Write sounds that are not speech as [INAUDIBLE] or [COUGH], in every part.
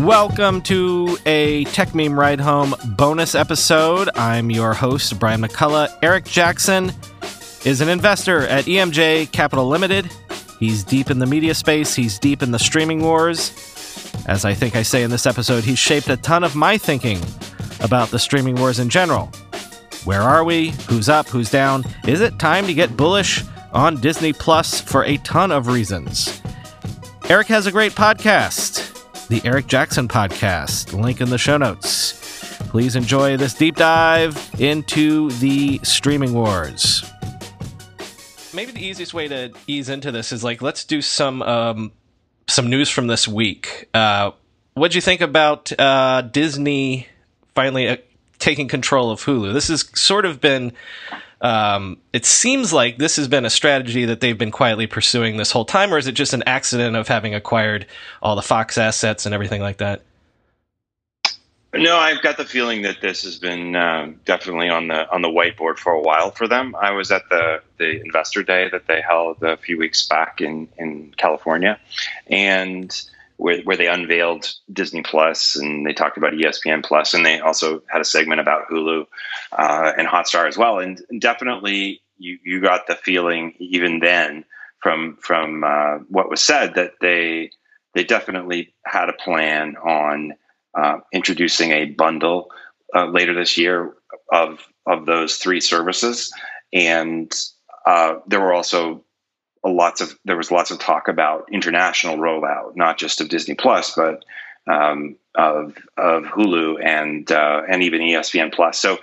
Welcome to a Techmeme Ride Home bonus episode. I'm your host, Brian McCullough. Eric Jackson is an investor at EMJ Capital Limited. He's deep in the media space, he's deep in the streaming wars. As I think I say in this episode, he's shaped a ton of my thinking about the streaming wars in general. Where are we? Who's up? Who's down? Is it time to get bullish on Disney Plus for a ton of reasons? Eric has a great podcast the Eric Jackson podcast. Link in the show notes. Please enjoy this deep dive into the streaming wars. Maybe the easiest way to ease into this is like let's do some um, some news from this week. Uh, what'd you think about uh, Disney finally uh, taking control of Hulu? This has sort of been um, it seems like this has been a strategy that they've been quietly pursuing this whole time, or is it just an accident of having acquired all the Fox assets and everything like that? No, I've got the feeling that this has been uh, definitely on the on the whiteboard for a while for them. I was at the the investor day that they held a few weeks back in in California, and where, where they unveiled Disney Plus and they talked about ESPN Plus and they also had a segment about Hulu uh, and Hotstar as well. And definitely, you you got the feeling even then from from uh, what was said that they they definitely had a plan on uh, introducing a bundle uh, later this year of of those three services, and uh, there were also lots of there was lots of talk about international rollout, not just of Disney Plus, but um, of of Hulu and uh, and even ESPN Plus. So,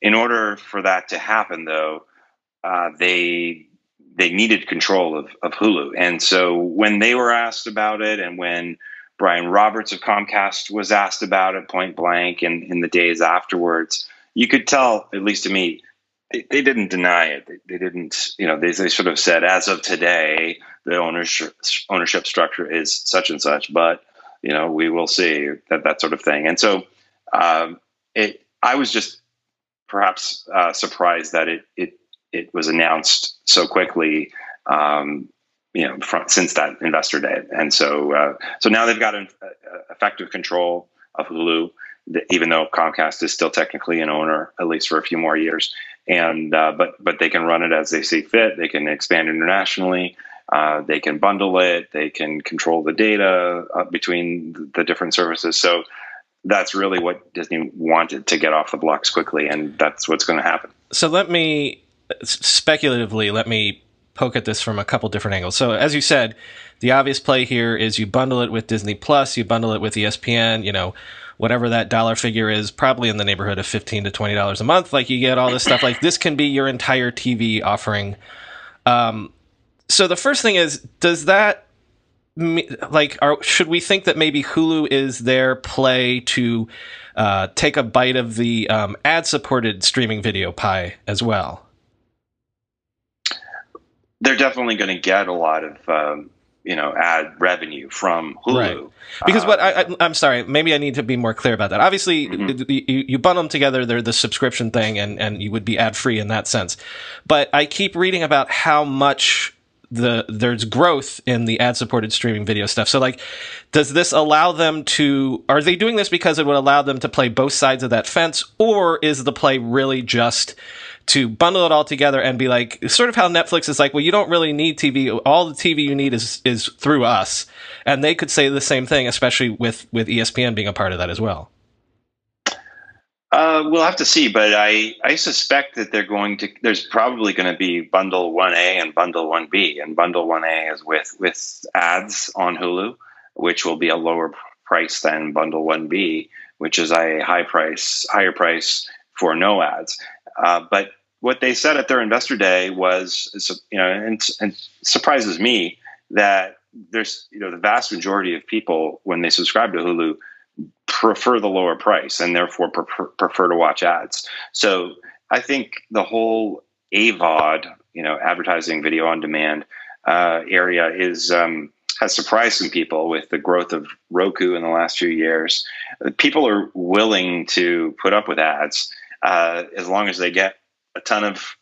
in order for that to happen, though, uh, they they needed control of, of Hulu, and so when they were asked about it, and when Brian Roberts of Comcast was asked about it point blank, and in the days afterwards, you could tell, at least to me, they, didn't deny it. They, they, didn't, you know, they, they sort of said, as of today, the ownership ownership structure is such and such, but you know, we will see that that sort of thing. And so, um, it, I was just perhaps uh, surprised that it it it was announced so quickly. Um, you know, from, since that investor day, and so uh, so now they've got an effective control of Hulu, even though Comcast is still technically an owner, at least for a few more years and uh, but but they can run it as they see fit. They can expand internationally. Uh, they can bundle it. They can control the data uh, between the different services. So that's really what Disney wanted to get off the blocks quickly, and that's what's going to happen. So let me speculatively let me poke at this from a couple different angles. So as you said, the obvious play here is you bundle it with Disney Plus, you bundle it with ESPN. You know whatever that dollar figure is, probably in the neighborhood of fifteen to twenty dollars a month. Like you get all this stuff. Like this can be your entire TV offering. Um, so the first thing is, does that like are, should we think that maybe Hulu is their play to uh, take a bite of the um, ad-supported streaming video pie as well? They're definitely going to get a lot of um, you know ad revenue from Hulu. Right. Because uh, what I, I, am sorry, maybe I need to be more clear about that. Obviously, mm-hmm. you, you bundle them together; they're the subscription thing, and and you would be ad free in that sense. But I keep reading about how much the there's growth in the ad supported streaming video stuff. So like does this allow them to are they doing this because it would allow them to play both sides of that fence or is the play really just to bundle it all together and be like sort of how Netflix is like, well, you don't really need TV. All the TV you need is is through us, and they could say the same thing, especially with with ESPN being a part of that as well. Uh, we'll have to see, but I, I suspect that they're going to. There's probably going to be bundle one A and bundle one B, and bundle one A is with with ads on Hulu, which will be a lower price than bundle one B, which is a high price, higher price for no ads. Uh, but what they said at their investor day was, you know, and, and surprises me that there's, you know, the vast majority of people when they subscribe to Hulu prefer the lower price and therefore prefer, prefer to watch ads. So I think the whole AVOD, you know, advertising video on demand uh, area is um, has surprised some people with the growth of Roku in the last few years. People are willing to put up with ads uh, as long as they get a ton of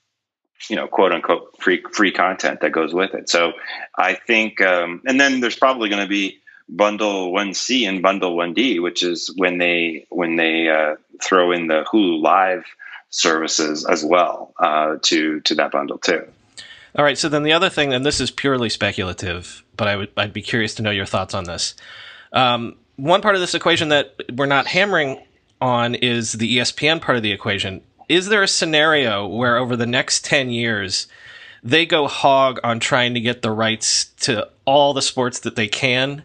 you know quote unquote free free content that goes with it so i think um, and then there's probably going to be bundle 1C and bundle 1D, which is when they when they uh, throw in the Hulu Live services as well uh, to to that bundle too. All right. So then the other thing, and this is purely speculative, but I would I'd be curious to know your thoughts on this. Um, one part of this equation that we're not hammering on is the ESPN part of the equation. Is there a scenario where over the next ten years they go hog on trying to get the rights to all the sports that they can?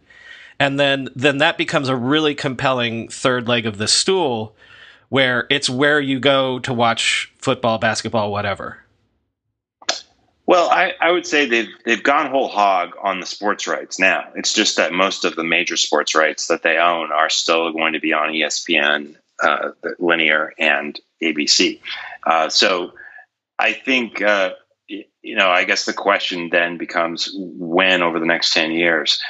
And then then that becomes a really compelling third leg of the stool where it's where you go to watch football, basketball, whatever. Well, I, I would say they've they've gone whole hog on the sports rights now. It's just that most of the major sports rights that they own are still going to be on ESPN, uh, linear, and ABC. Uh, so I think uh, you know I guess the question then becomes when over the next ten years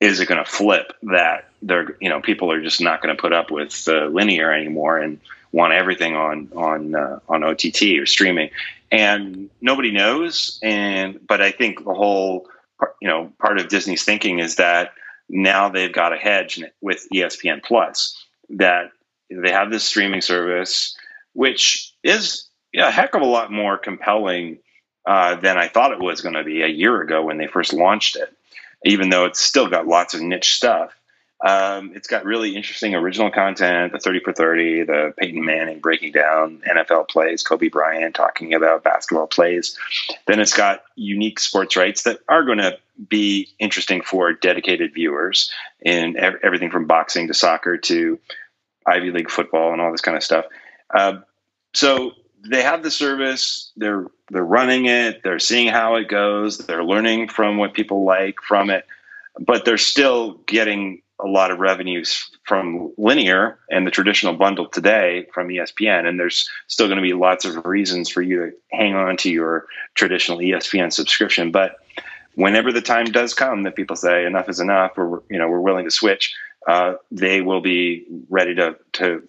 is it going to flip that they're you know people are just not going to put up with linear anymore and want everything on on uh, on OTT or streaming, and nobody knows. And but I think the whole you know part of Disney's thinking is that now they've got a hedge with ESPN Plus that they have this streaming service, which is a heck of a lot more compelling uh, than I thought it was going to be a year ago when they first launched it. Even though it's still got lots of niche stuff, um, it's got really interesting original content, the 30 for 30, the Peyton Manning breaking down NFL plays, Kobe Bryant talking about basketball plays. Then it's got unique sports rights that are going to be interesting for dedicated viewers in everything from boxing to soccer to Ivy League football and all this kind of stuff. Uh, so they have the service, they're they're running it, they're seeing how it goes, they're learning from what people like from it, but they're still getting a lot of revenues from linear and the traditional bundle today from ESPN. And there's still going to be lots of reasons for you to hang on to your traditional ESPN subscription. But whenever the time does come that people say enough is enough, or you know we're willing to switch, uh, they will be ready to to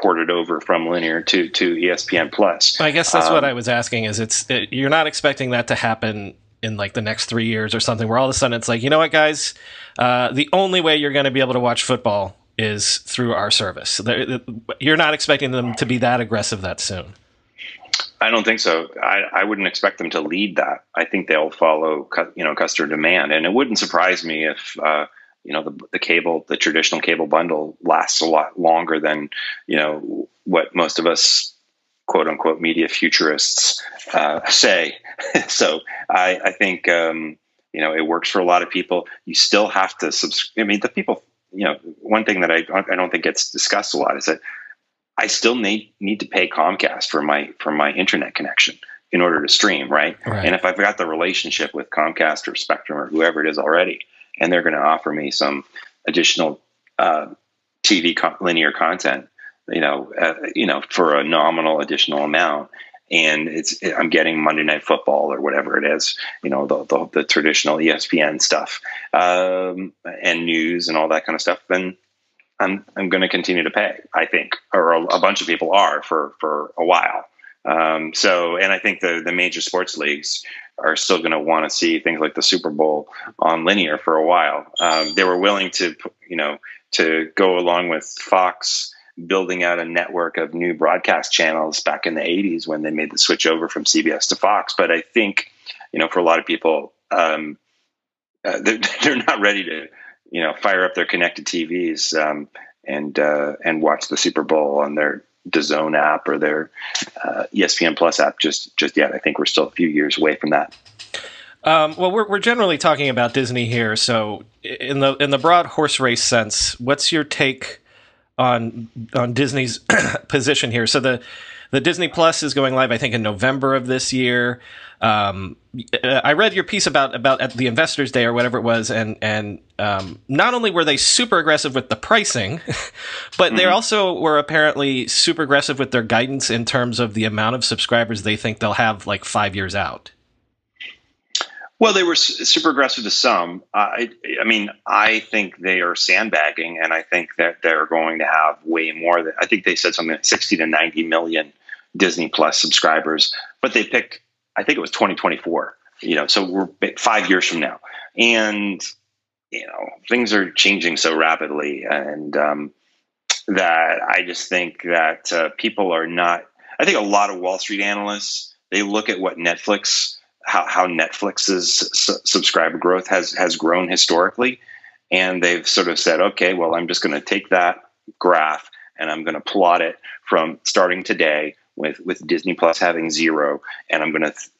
port it over from linear to to ESPN Plus. I guess that's um, what I was asking. Is it's it, you're not expecting that to happen in like the next three years or something, where all of a sudden it's like, you know what, guys, uh, the only way you're going to be able to watch football is through our service. You're not expecting them to be that aggressive that soon. I don't think so. I, I wouldn't expect them to lead that. I think they'll follow, you know, customer demand, and it wouldn't surprise me if, uh, you know, the, the cable, the traditional cable bundle lasts a lot longer than, you know, what most of us quote unquote media futurists uh, [LAUGHS] say. [LAUGHS] so I, I think um, you know it works for a lot of people. You still have to subscribe. I mean, the people. You know, one thing that I I don't think gets discussed a lot is that I still need need to pay Comcast for my for my internet connection in order to stream, right? right? And if I've got the relationship with Comcast or Spectrum or whoever it is already, and they're going to offer me some additional uh, TV co- linear content, you know, uh, you know, for a nominal additional amount. And it's I'm getting Monday Night Football or whatever it is, you know, the the, the traditional ESPN stuff um, and news and all that kind of stuff. Then I'm I'm going to continue to pay. I think, or a, a, bunch of people are for for a while. Um, so, and I think the the major sports leagues are still going to want to see things like the Super Bowl on linear for a while. Um, they were willing to, you know, to go along with Fox building out a network of new broadcast channels back in the 80s when they made the switch over from CBS to Fox. But I think, you know, for a lot of people, um, uh, they're, [LAUGHS] they're, not ready to, you know, fire up their connected TVs um, and uh, and watch the Super Bowl on their DAZN app or their uh, ESPN Plus app just just yet. I think we're still a few years away from that. Um, well, we're we're generally talking about Disney here. So, in the in the broad horse race sense, what's your take on on Disney's [CLEARS THROAT] position here. So the the Disney Plus is going live, I think, in November of this year. Um, I read your piece about about at the Investors Day or whatever it was, and and um, not only were they super aggressive with the pricing, [LAUGHS] but mm-hmm. they also were apparently super aggressive with their guidance in terms of the amount of subscribers they think they'll have like five years out. Well, they were super aggressive to some. I, I mean, I think they are sandbagging, and I think that they're going to have way more. Than, I think they said something like 60 to 90 million Disney Plus subscribers, but they picked, I think it was 2024. You know, so we're five years from now, and you know things are changing so rapidly, and um, that I just think that uh, people are not. I think a lot of Wall Street analysts they look at what Netflix how, how Netflix's su- subscriber growth has has grown historically, and they've sort of said, okay, well, I'm just going to take that graph and I'm going to plot it from starting today with with Disney Plus having zero, and I'm going to th-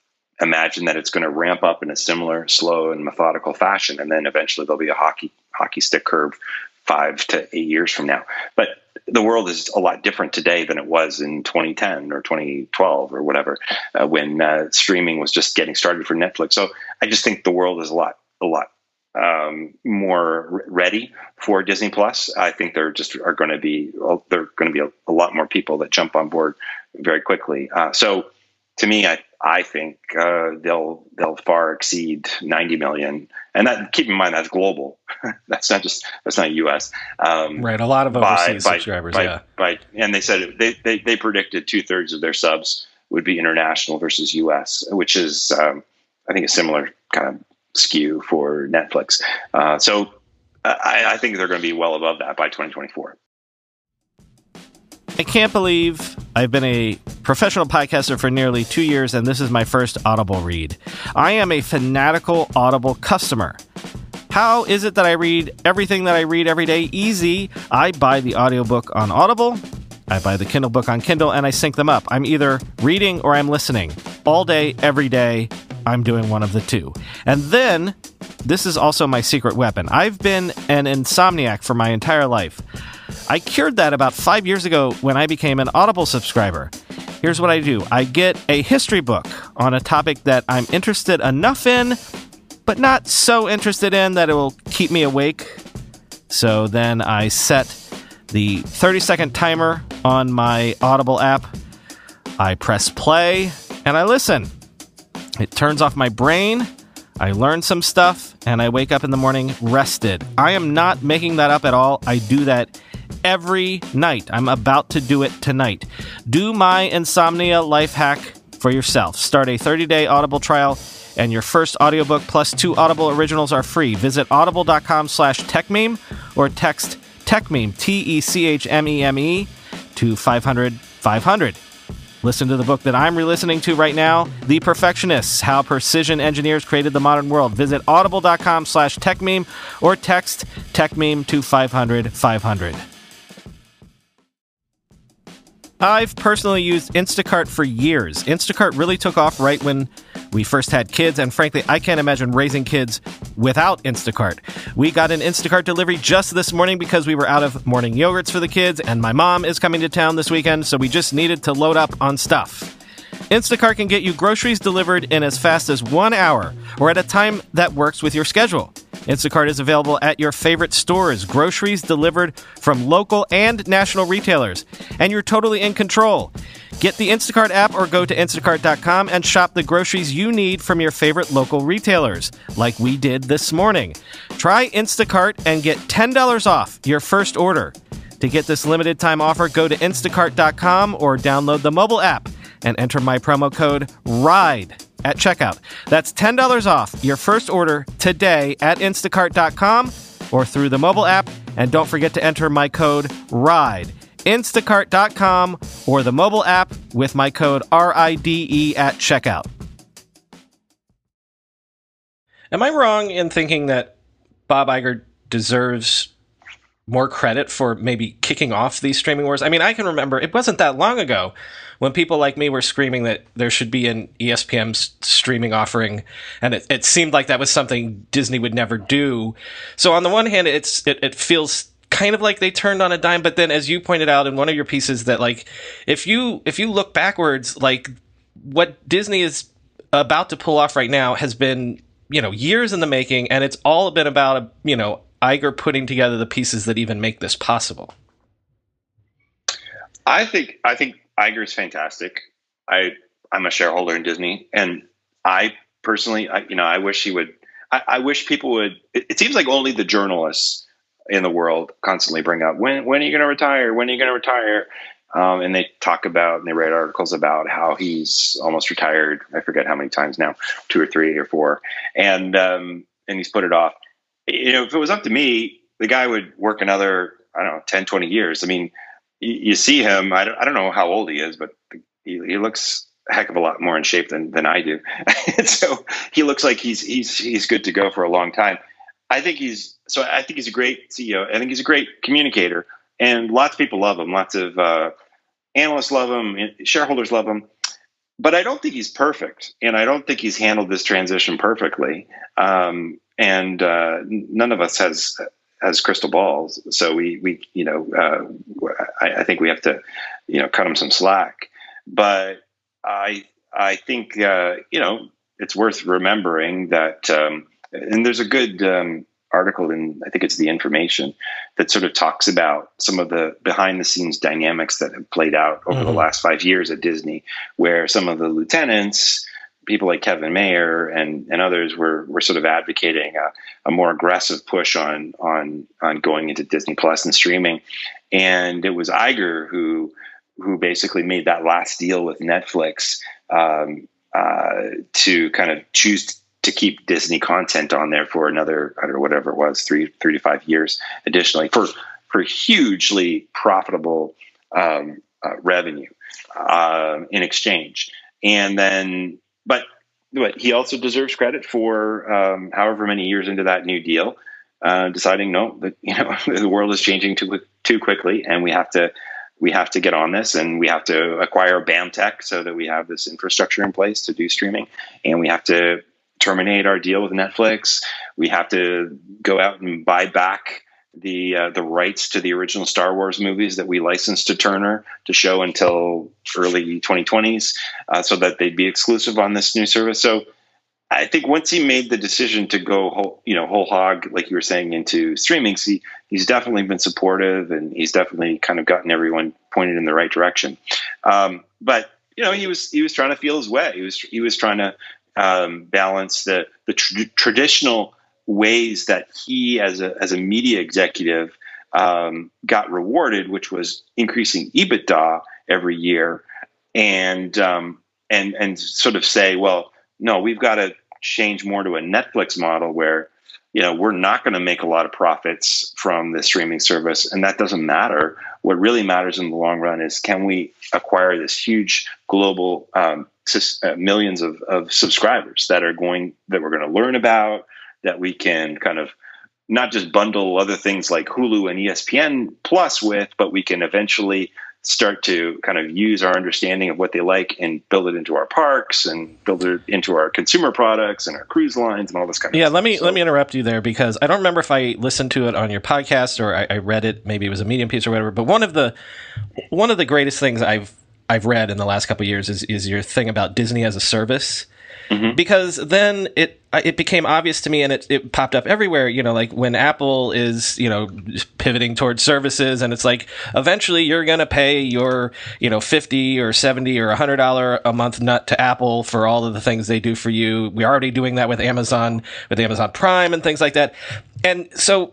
imagine that it's going to ramp up in a similar slow and methodical fashion, and then eventually there'll be a hockey hockey stick curve five to eight years from now. But the world is a lot different today than it was in 2010 or 2012 or whatever, uh, when uh, streaming was just getting started for Netflix. So I just think the world is a lot, a lot um, more ready for Disney Plus. I think there just are going to be there are going to be a, a, lot more people that jump on board very quickly. Uh, so to me, I I think uh, they'll they'll far exceed 90 million, and that keep in mind that's global. [LAUGHS] that's not just that's not U.S. Um, right, a lot of overseas by, subscribers. By, yeah, by, and they said they they, they predicted two thirds of their subs would be international versus U.S., which is um, I think a similar kind of skew for Netflix. Uh, so I, I think they're going to be well above that by 2024. I can't believe I've been a professional podcaster for nearly two years, and this is my first Audible read. I am a fanatical Audible customer. How is it that I read everything that I read every day? Easy. I buy the audiobook on Audible, I buy the Kindle book on Kindle, and I sync them up. I'm either reading or I'm listening all day, every day. I'm doing one of the two. And then, this is also my secret weapon. I've been an insomniac for my entire life. I cured that about five years ago when I became an Audible subscriber. Here's what I do I get a history book on a topic that I'm interested enough in, but not so interested in that it will keep me awake. So then I set the 30 second timer on my Audible app. I press play and I listen. It turns off my brain. I learn some stuff and I wake up in the morning rested. I am not making that up at all. I do that every night. I'm about to do it tonight. Do my insomnia life hack for yourself. Start a 30 day Audible trial, and your first audiobook plus two Audible originals are free. Visit audible.com slash techmeme or text techmeme, T E C H M E M E, to 500 500. Listen to the book that I'm re listening to right now, The Perfectionists How Precision Engineers Created the Modern World. Visit audible.com slash techmeme or text techmeme to 500 500. I've personally used Instacart for years. Instacart really took off right when we first had kids, and frankly, I can't imagine raising kids without Instacart. We got an Instacart delivery just this morning because we were out of morning yogurts for the kids, and my mom is coming to town this weekend, so we just needed to load up on stuff. Instacart can get you groceries delivered in as fast as one hour or at a time that works with your schedule. Instacart is available at your favorite stores, groceries delivered from local and national retailers, and you're totally in control. Get the Instacart app or go to instacart.com and shop the groceries you need from your favorite local retailers, like we did this morning. Try Instacart and get $10 off your first order. To get this limited time offer, go to instacart.com or download the mobile app and enter my promo code RIDE at checkout. That's $10 off your first order today at instacart.com or through the mobile app. And don't forget to enter my code RIDE. Instacart.com or the mobile app with my code RIDE at checkout. Am I wrong in thinking that Bob Iger deserves more credit for maybe kicking off these streaming wars? I mean, I can remember it wasn't that long ago when people like me were screaming that there should be an ESPN streaming offering, and it, it seemed like that was something Disney would never do. So on the one hand, it's it, it feels kind of like they turned on a dime, but then as you pointed out in one of your pieces, that like if you if you look backwards, like what Disney is about to pull off right now has been you know years in the making, and it's all been about you know Iger putting together the pieces that even make this possible. I think I think Iger is fantastic. I I'm a shareholder in Disney, and I personally, I, you know, I wish he would. I, I wish people would. It, it, seems like only the journalists in the world constantly bring up when when are you going to retire? When are you going to retire? Um, and they talk about and they write articles about how he's almost retired. I forget how many times now, two or three or four, and um, and he's put it off. you know, if it was up to me, the guy would work another, I don't know, 10, 20 years. I mean, you see him, I don't, I don't know how old he is, but he, he looks a heck of a lot more in shape than, than I do. [LAUGHS] so he looks like he's, he's, he's good to go for a long time. I think he's, so I think he's a great CEO. I think he's a great communicator and lots of people love him. Lots of, uh, analysts love him, shareholders love him but I don't think he's perfect, and I don't think he's handled this transition perfectly. Um, and uh, none of us has has crystal balls, so we we you know uh, I, I, think we have to you know cut him some slack. But I I think uh, you know it's worth remembering that, um, and there's a good um, article in I think it's the information that sort of talks about some of the behind the scenes dynamics that have played out over mm-hmm. the last five years at Disney, where some of the lieutenants, people like Kevin Mayer and, and others were, were sort of advocating a, a more aggressive push on on on going into Disney Plus and streaming. And it was Iger who who basically made that last deal with Netflix um, uh, to kind of choose to keep Disney content on there for another, I don't know, whatever it was, three, three to five years additionally for, for hugely profitable um, uh, revenue uh, in exchange. And then, but, but he also deserves credit for um, however many years into that new deal, uh, deciding no, that you know [LAUGHS] the world is changing too too quickly, and we have to we have to get on this and we have to acquire BAMTech so that we have this infrastructure in place to do streaming. And we have to terminate our deal with Netflix. We have to go out and buy back the uh, the rights to the original Star Wars movies that we licensed to Turner to show until early 2020s, uh, so that they'd be exclusive on this new service. So I think once he made the decision to go whole, you know whole hog, like you were saying, into streaming, see, he's definitely been supportive and he's definitely kind of gotten everyone pointed in the right direction. Um, but you know, he was he was trying to feel his way. He was he was trying to um, balance the the tr- traditional ways that he, as a as a media executive, um, got rewarded, which was increasing EBITDA every year, and um, and and sort of say, well, no, we've got to change more to a Netflix model where you know we're not going to make a lot of profits from the streaming service. And that doesn't matter. What really matters in the long run is can we acquire this huge global um, uh, millions of, of subscribers that are going that we're going to learn about that we can kind of not just bundle other things like hulu and espn plus with but we can eventually start to kind of use our understanding of what they like and build it into our parks and build it into our consumer products and our cruise lines and all this kind of yeah stuff. let me so, let me interrupt you there because i don't remember if i listened to it on your podcast or I, I, read it. Maybe it was a medium piece or whatever. But one of the one of the greatest things i've i've read in the last couple years is is your thing about disney as a service Mm-hmm. Because then it it became obvious to me, and it, it popped up everywhere. You know, like when Apple is you know pivoting towards services, and it's like eventually you're gonna pay your you know fifty or seventy or hundred dollar a month nut to Apple for all of the things they do for you. We're already doing that with Amazon, with Amazon Prime and things like that. And so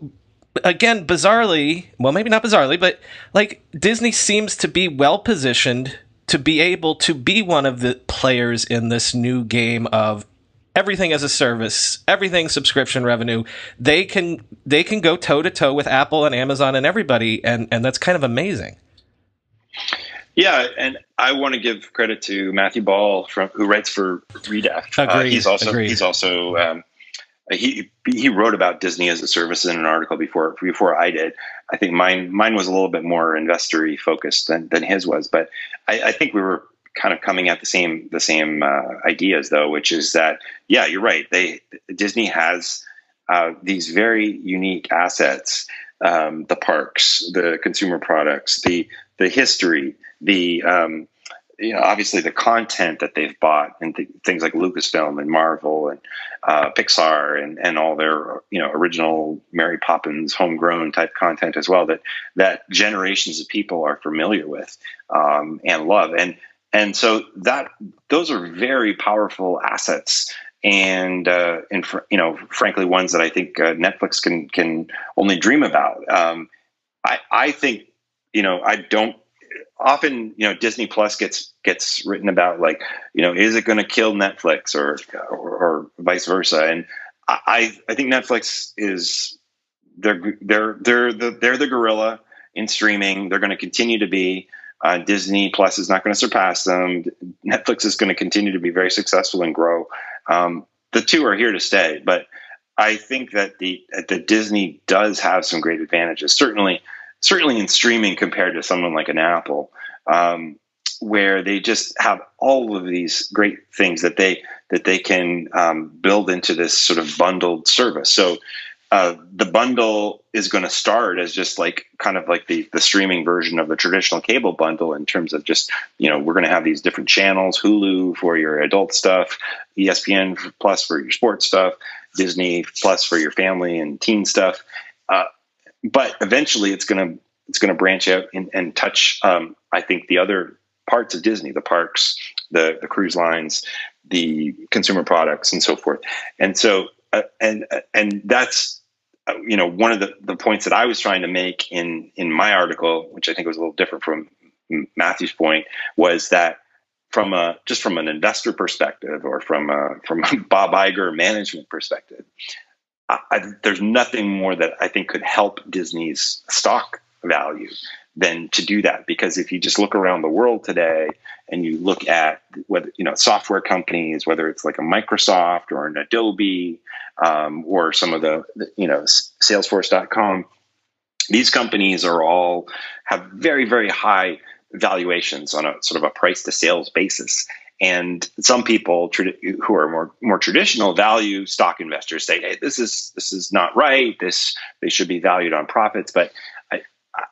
again, bizarrely, well, maybe not bizarrely, but like Disney seems to be well positioned to be able to be one of the players in this new game of everything as a service, everything subscription revenue, they can they can go toe to toe with Apple and Amazon and everybody, and and that's kind of amazing. Yeah, and I want to give credit to Matthew Ball from who writes for Redef. Uh, he's also Agreed. he's also um, he he wrote about Disney as a service in an article before before I did. I think mine mine was a little bit more investory focused than than his was, but I, I think we were kind of coming at the same the same uh, ideas though, which is that yeah, you're right. They Disney has uh, these very unique assets, um, the parks, the consumer products, the the history, the um, you know, obviously the content that they've bought and th- things like Lucasfilm and Marvel and uh, Pixar and, and all their you know original Mary Poppins homegrown type content as well that that generations of people are familiar with um, and love and and so that those are very powerful assets and uh, and fr- you know frankly ones that I think uh, Netflix can can only dream about. Um, I I think you know I don't often you know disney plus gets gets written about like you know is it going to kill netflix or, or, or vice versa and I I think Netflix is they're they're they're the they're the gorilla in streaming. They're going to continue to be. Uh, Disney Plus is not going to surpass them. Netflix is going to continue to be very successful and grow. Um, the two are here to stay, but I think that the the Disney does have some great advantages. Certainly, certainly in streaming compared to someone like an Apple, um, where they just have all of these great things that they that they can um, build into this sort of bundled service. So uh, the bundle is going to start as just like kind of like the the streaming version of the traditional cable bundle in terms of just you know we're going to have these different channels Hulu for your adult stuff ESPN plus for your sports stuff Disney plus for your family and teen stuff uh, but eventually it's going to it's going to branch out and, and touch um, I think the other parts of Disney the parks the the cruise lines the consumer products and so forth. And so uh, and uh, and that's uh, you know one of the, the points that I was trying to make in in my article, which I think was a little different from Matthew's point, was that from a just from an investor perspective or from a, from a [LAUGHS] Bob Iger management perspective, I, I, there's nothing more that I think could help Disney's stock value than to do that. Because if you just look around the world today and you look at whether you know software companies whether it's like a microsoft or an adobe um, or some of the, the you know salesforce.com these companies are all have very very high valuations on a sort of a price to sales basis and some people who are more more traditional value stock investors say hey this is this is not right. This they should be valued on profits. But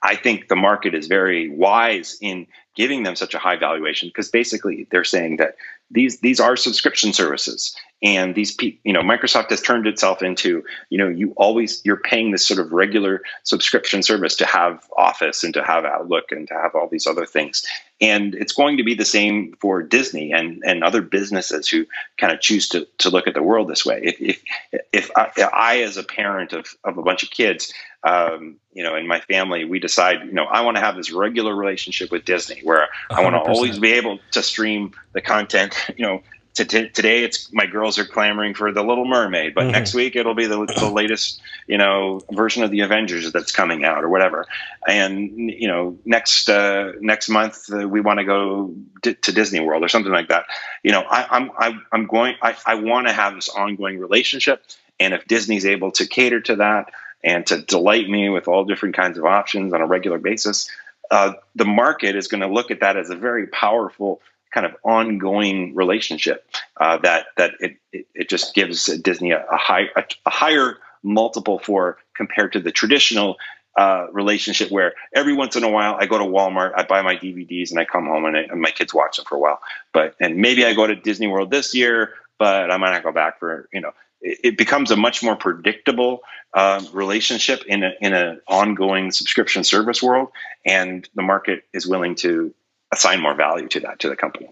I think the market is very wise in giving them such a high valuation because basically they're saying that these these are subscription services. And these you know microsoft has turned itself into you know you always you're paying this sort of regular subscription service to have office and to have outlook and to have all these other things. And it's going to be the same for disney and and other businesses who kind of choose to, to look at the world this way. If if if I, if I as a parent of, of a bunch of kids um, you know, in my family, we decide, you know, I want to have this regular relationship with Disney where 100%. I want to always be able to stream the content, [LAUGHS] you know, to t- today it's my girls are clamoring for the Little Mermaid, but mm-hmm. next week it'll be the, the latest you know version of the Avengers that's coming out or whatever. And you know next uh, next month uh, we want to go d- to Disney World or something like that. You know I, I'm I, I'm going I, I want to have this ongoing relationship, and if Disney's able to cater to that and to delight me with all different kinds of options on a regular basis, uh, the market is going to look at that as a very powerful kind of ongoing relationship uh, that that it, it, it just gives Disney a, a high a, a, higher multiple for compared to the traditional uh, relationship where every once in a while I go to Walmart, I buy my DVDs, and I come home and, I, and my kids watch them for a while. But and maybe I go to Disney World this year, but I might not go back for you know it becomes a much more predictable uh, relationship in a, in an ongoing subscription service world, and the market is willing to assign more value to that to the company.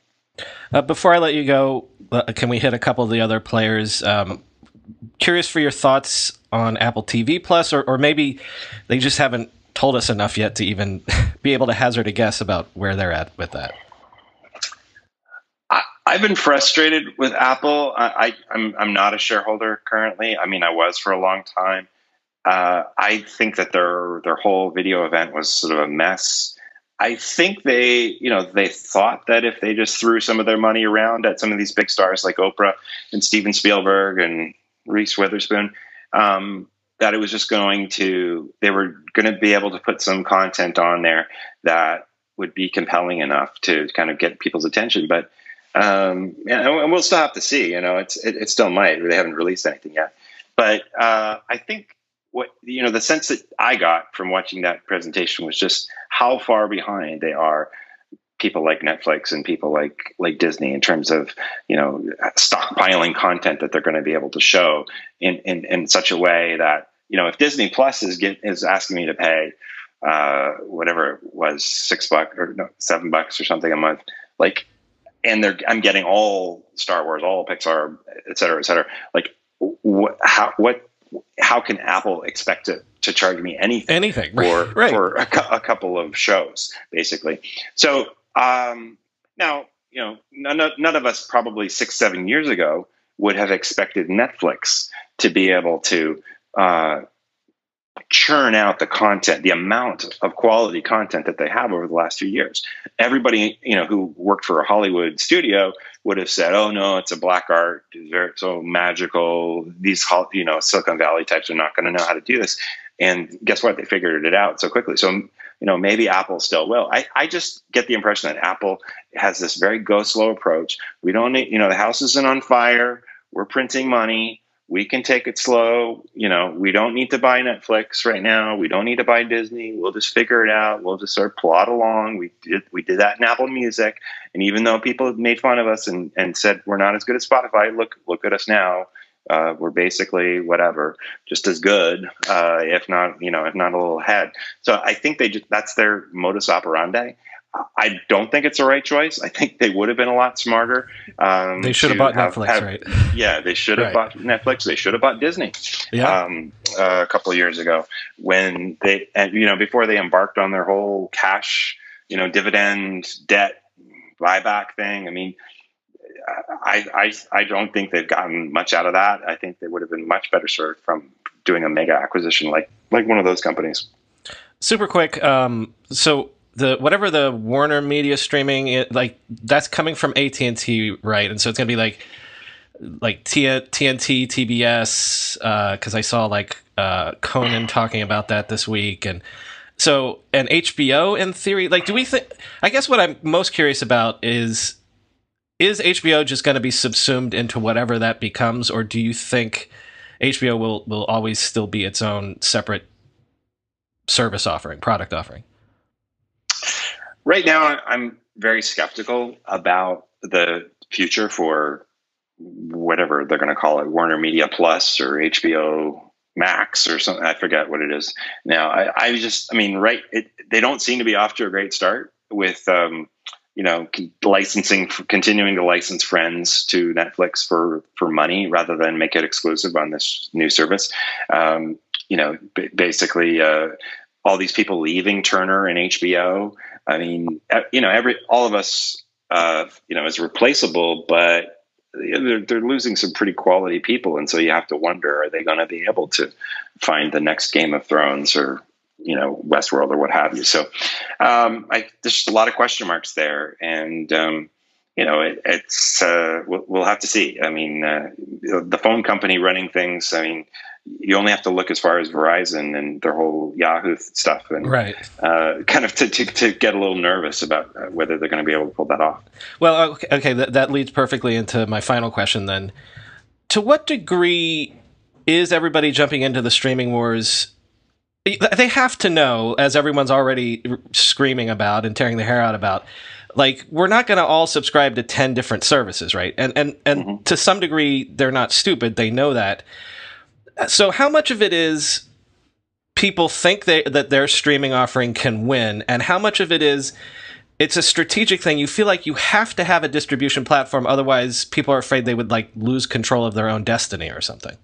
Uh, before I let you go, uh, can we hit a couple of the other players? Um, curious for your thoughts on Apple TV Plus, or, or maybe they just haven't told us enough yet to even [LAUGHS] be able to hazard a guess about where they're at with that. I've been frustrated with Apple. I, am I'm, I'm not a shareholder currently. I mean, I was for a long time. Uh, I think that their their whole video event was sort of a mess. I think they, you know, they thought that if they just threw some of their money around at some of these big stars like Oprah and Steven Spielberg and Reese Witherspoon, um, that it was just going to, they were going to be able to put some content on there that would be compelling enough to kind of get people's attention. But um, and we'll still have to see. You know, it's it, it still might. They haven't released anything yet, but uh, I think what you know the sense that I got from watching that presentation was just how far behind they are people like Netflix and people like like Disney in terms of you know stockpiling content that they're going to be able to show in, in in such a way that you know if Disney Plus is get is asking me to pay uh, whatever it was six bucks or no, seven bucks or something a month like and they're I'm getting all Star Wars, all Pixar, et cetera, et cetera. Like, what, how, what, how can Apple expect to, to charge me anything, anything for right. for a, a, couple of shows, basically? So um, now, you know, none of, none of us probably six, seven years ago would have expected Netflix to be able to uh, churn out the content, the amount of quality content that they have over the last few years. Everybody, you know, who worked for a Hollywood studio would have said, "Oh no, it's a black art. It's so magical. These, you know, Silicon Valley types are not going to know how to do this." And guess what? They figured it out so quickly. So, you know, maybe Apple still will. I, I just get the impression that Apple has this very go slow approach. We don't need, you know, the house isn't on fire. We're printing money we can take it slow. You know, we don't need to buy Netflix right now. We don't need to buy Disney. We'll just figure it out. We'll just sort of plod along. We did we did that in Apple Music, and even though people made fun of us and, and said we're not as good as Spotify, look look at us now. Uh, we're basically whatever, just as good, uh, if not you know if not a little ahead. So I think they just that's their modus operandi. I don't think it's the right choice. I think they would have been a lot smarter. Um, they should have bought have, Netflix, have, right? Yeah, they should have right. bought Netflix. They should have bought Disney. Yeah. Um, uh, a couple of years ago, when they and you know before they embarked on their whole cash, you know, dividend debt buyback thing. I mean, I I I don't think they've gotten much out of that. I think they would have been much better served from doing a mega acquisition like like one of those companies. Super quick. Um, so the whatever the Warner Media streaming it, like that's coming from AT and T, right? And so it's gonna be like like TNT, TBS, because uh, I saw like uh, Conan talking about that this week, and so and HBO in theory, like, do we think? I guess what I'm most curious about is is HBO just going to be subsumed into whatever that becomes, or do you think HBO will will always still be its own separate service offering, product offering? Right now, I'm very skeptical about the future for whatever they're going to call it Warner Media Plus or HBO Max or something. I forget what it is now. I, I just, I mean, right, it, they don't seem to be off to a great start with, um, you know, licensing, continuing to license friends to Netflix for for money rather than make it exclusive on this new service. Um, you know, basically, uh, all these people leaving Turner and HBO. I mean, you know, every all of us, uh, you know, is replaceable, but they're, they're losing some pretty quality people, and so you have to wonder: Are they going to be able to find the next Game of Thrones or you know Westworld or what have you? So, um, I, there's a lot of question marks there, and um, you know, it, it's uh, we'll, we'll, have to see. I mean, uh, the phone company running things. I mean, you only have to look as far as Verizon and their whole Yahoo stuff, and right, uh, kind of to, to, to, get a little nervous about uh, whether they're going to be able to pull that off. Well, okay, okay that, that leads perfectly into my final question then. To what degree is everybody jumping into the streaming wars? They have to know, as everyone's already screaming about and tearing their hair out about, like we're not going to all subscribe to 10 different services right and and and mm-hmm. to some degree they're not stupid they know that so how much of it is people think they, that their streaming offering can win and how much of it is it's a strategic thing. You feel like you have to have a distribution platform otherwise people are afraid they would like lose control of their own destiny or something.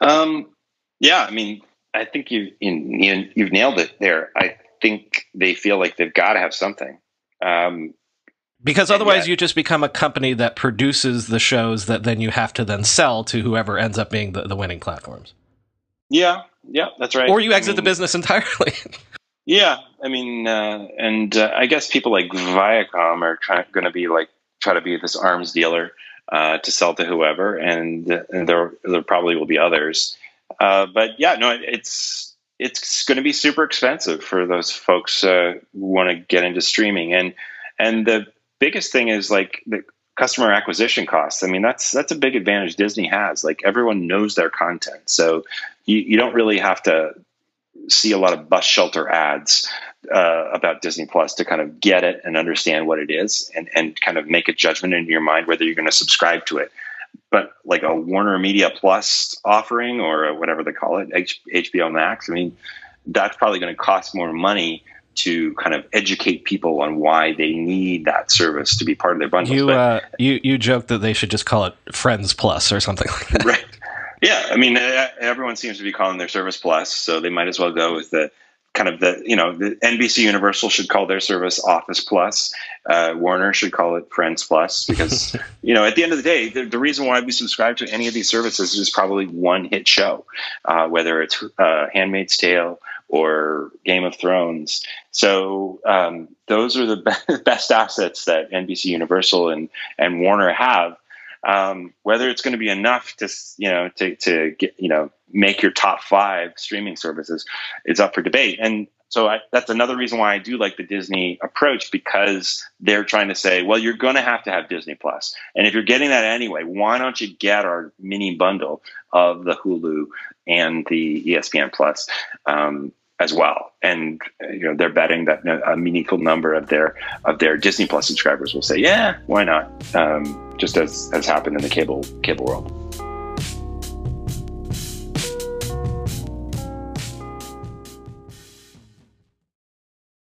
Um yeah i mean i think you, you you've nailed it there. I think they feel like they've got to have something. Um because otherwise, yet, you just become a company that produces the shows that then you have to then sell to whoever ends up being the, the winning platforms. Yeah, yeah, that's right. Or you exit I mean, the business entirely. [LAUGHS] yeah, I mean, uh, and uh, I guess people like Viacom are going to be like try to be this arms dealer uh, to sell to whoever, and, and, there there probably will be others. Uh, but yeah, no, it's it's going to be super expensive for those folks uh, who want to get into streaming, and and the biggest thing is like the customer acquisition costs. I mean, that's that's a big advantage Disney has. Like everyone knows their content, so you, you don't really have to see a lot of bus shelter ads uh, about Disney Plus to kind of get it and understand what it is, and and kind of make a judgment in your mind whether you're going to subscribe to it. But like a Warner Media Plus offering or whatever they call it, H- HBO Max, I mean, that's probably going to cost more money to kind of educate people on why they need that service to be part of their bundle. You, uh, you, you joke that they should just call it Friends Plus or something like that. Right. Yeah. I mean, everyone seems to be calling their service Plus, so they might as well go with the kind of the you know the NBC Universal should call their service Office Plus. Uh, Warner should call it Friends Plus because [LAUGHS] you know at the end of the day, the, the, reason why we subscribe to any of these services is probably one hit show, uh, whether it's uh, Handmaid's Tale or Game of Thrones. So um, those are the be- [LAUGHS] best assets that NBC Universal and and Warner have. Um, whether it's going to be enough to you know to to get you know make your top five streaming services is up for debate. And so I, that's another reason why I do like the Disney approach because they're trying to say, well, you're going to have to have Disney Plus, and if you're getting that anyway, why don't you get our mini bundle of the Hulu and the ESPN Plus? Um, as well. And you know they're betting that a meaningful number of their of their Disney Plus subscribers will say, "Yeah, why not?" Um, just as has happened in the cable cable world.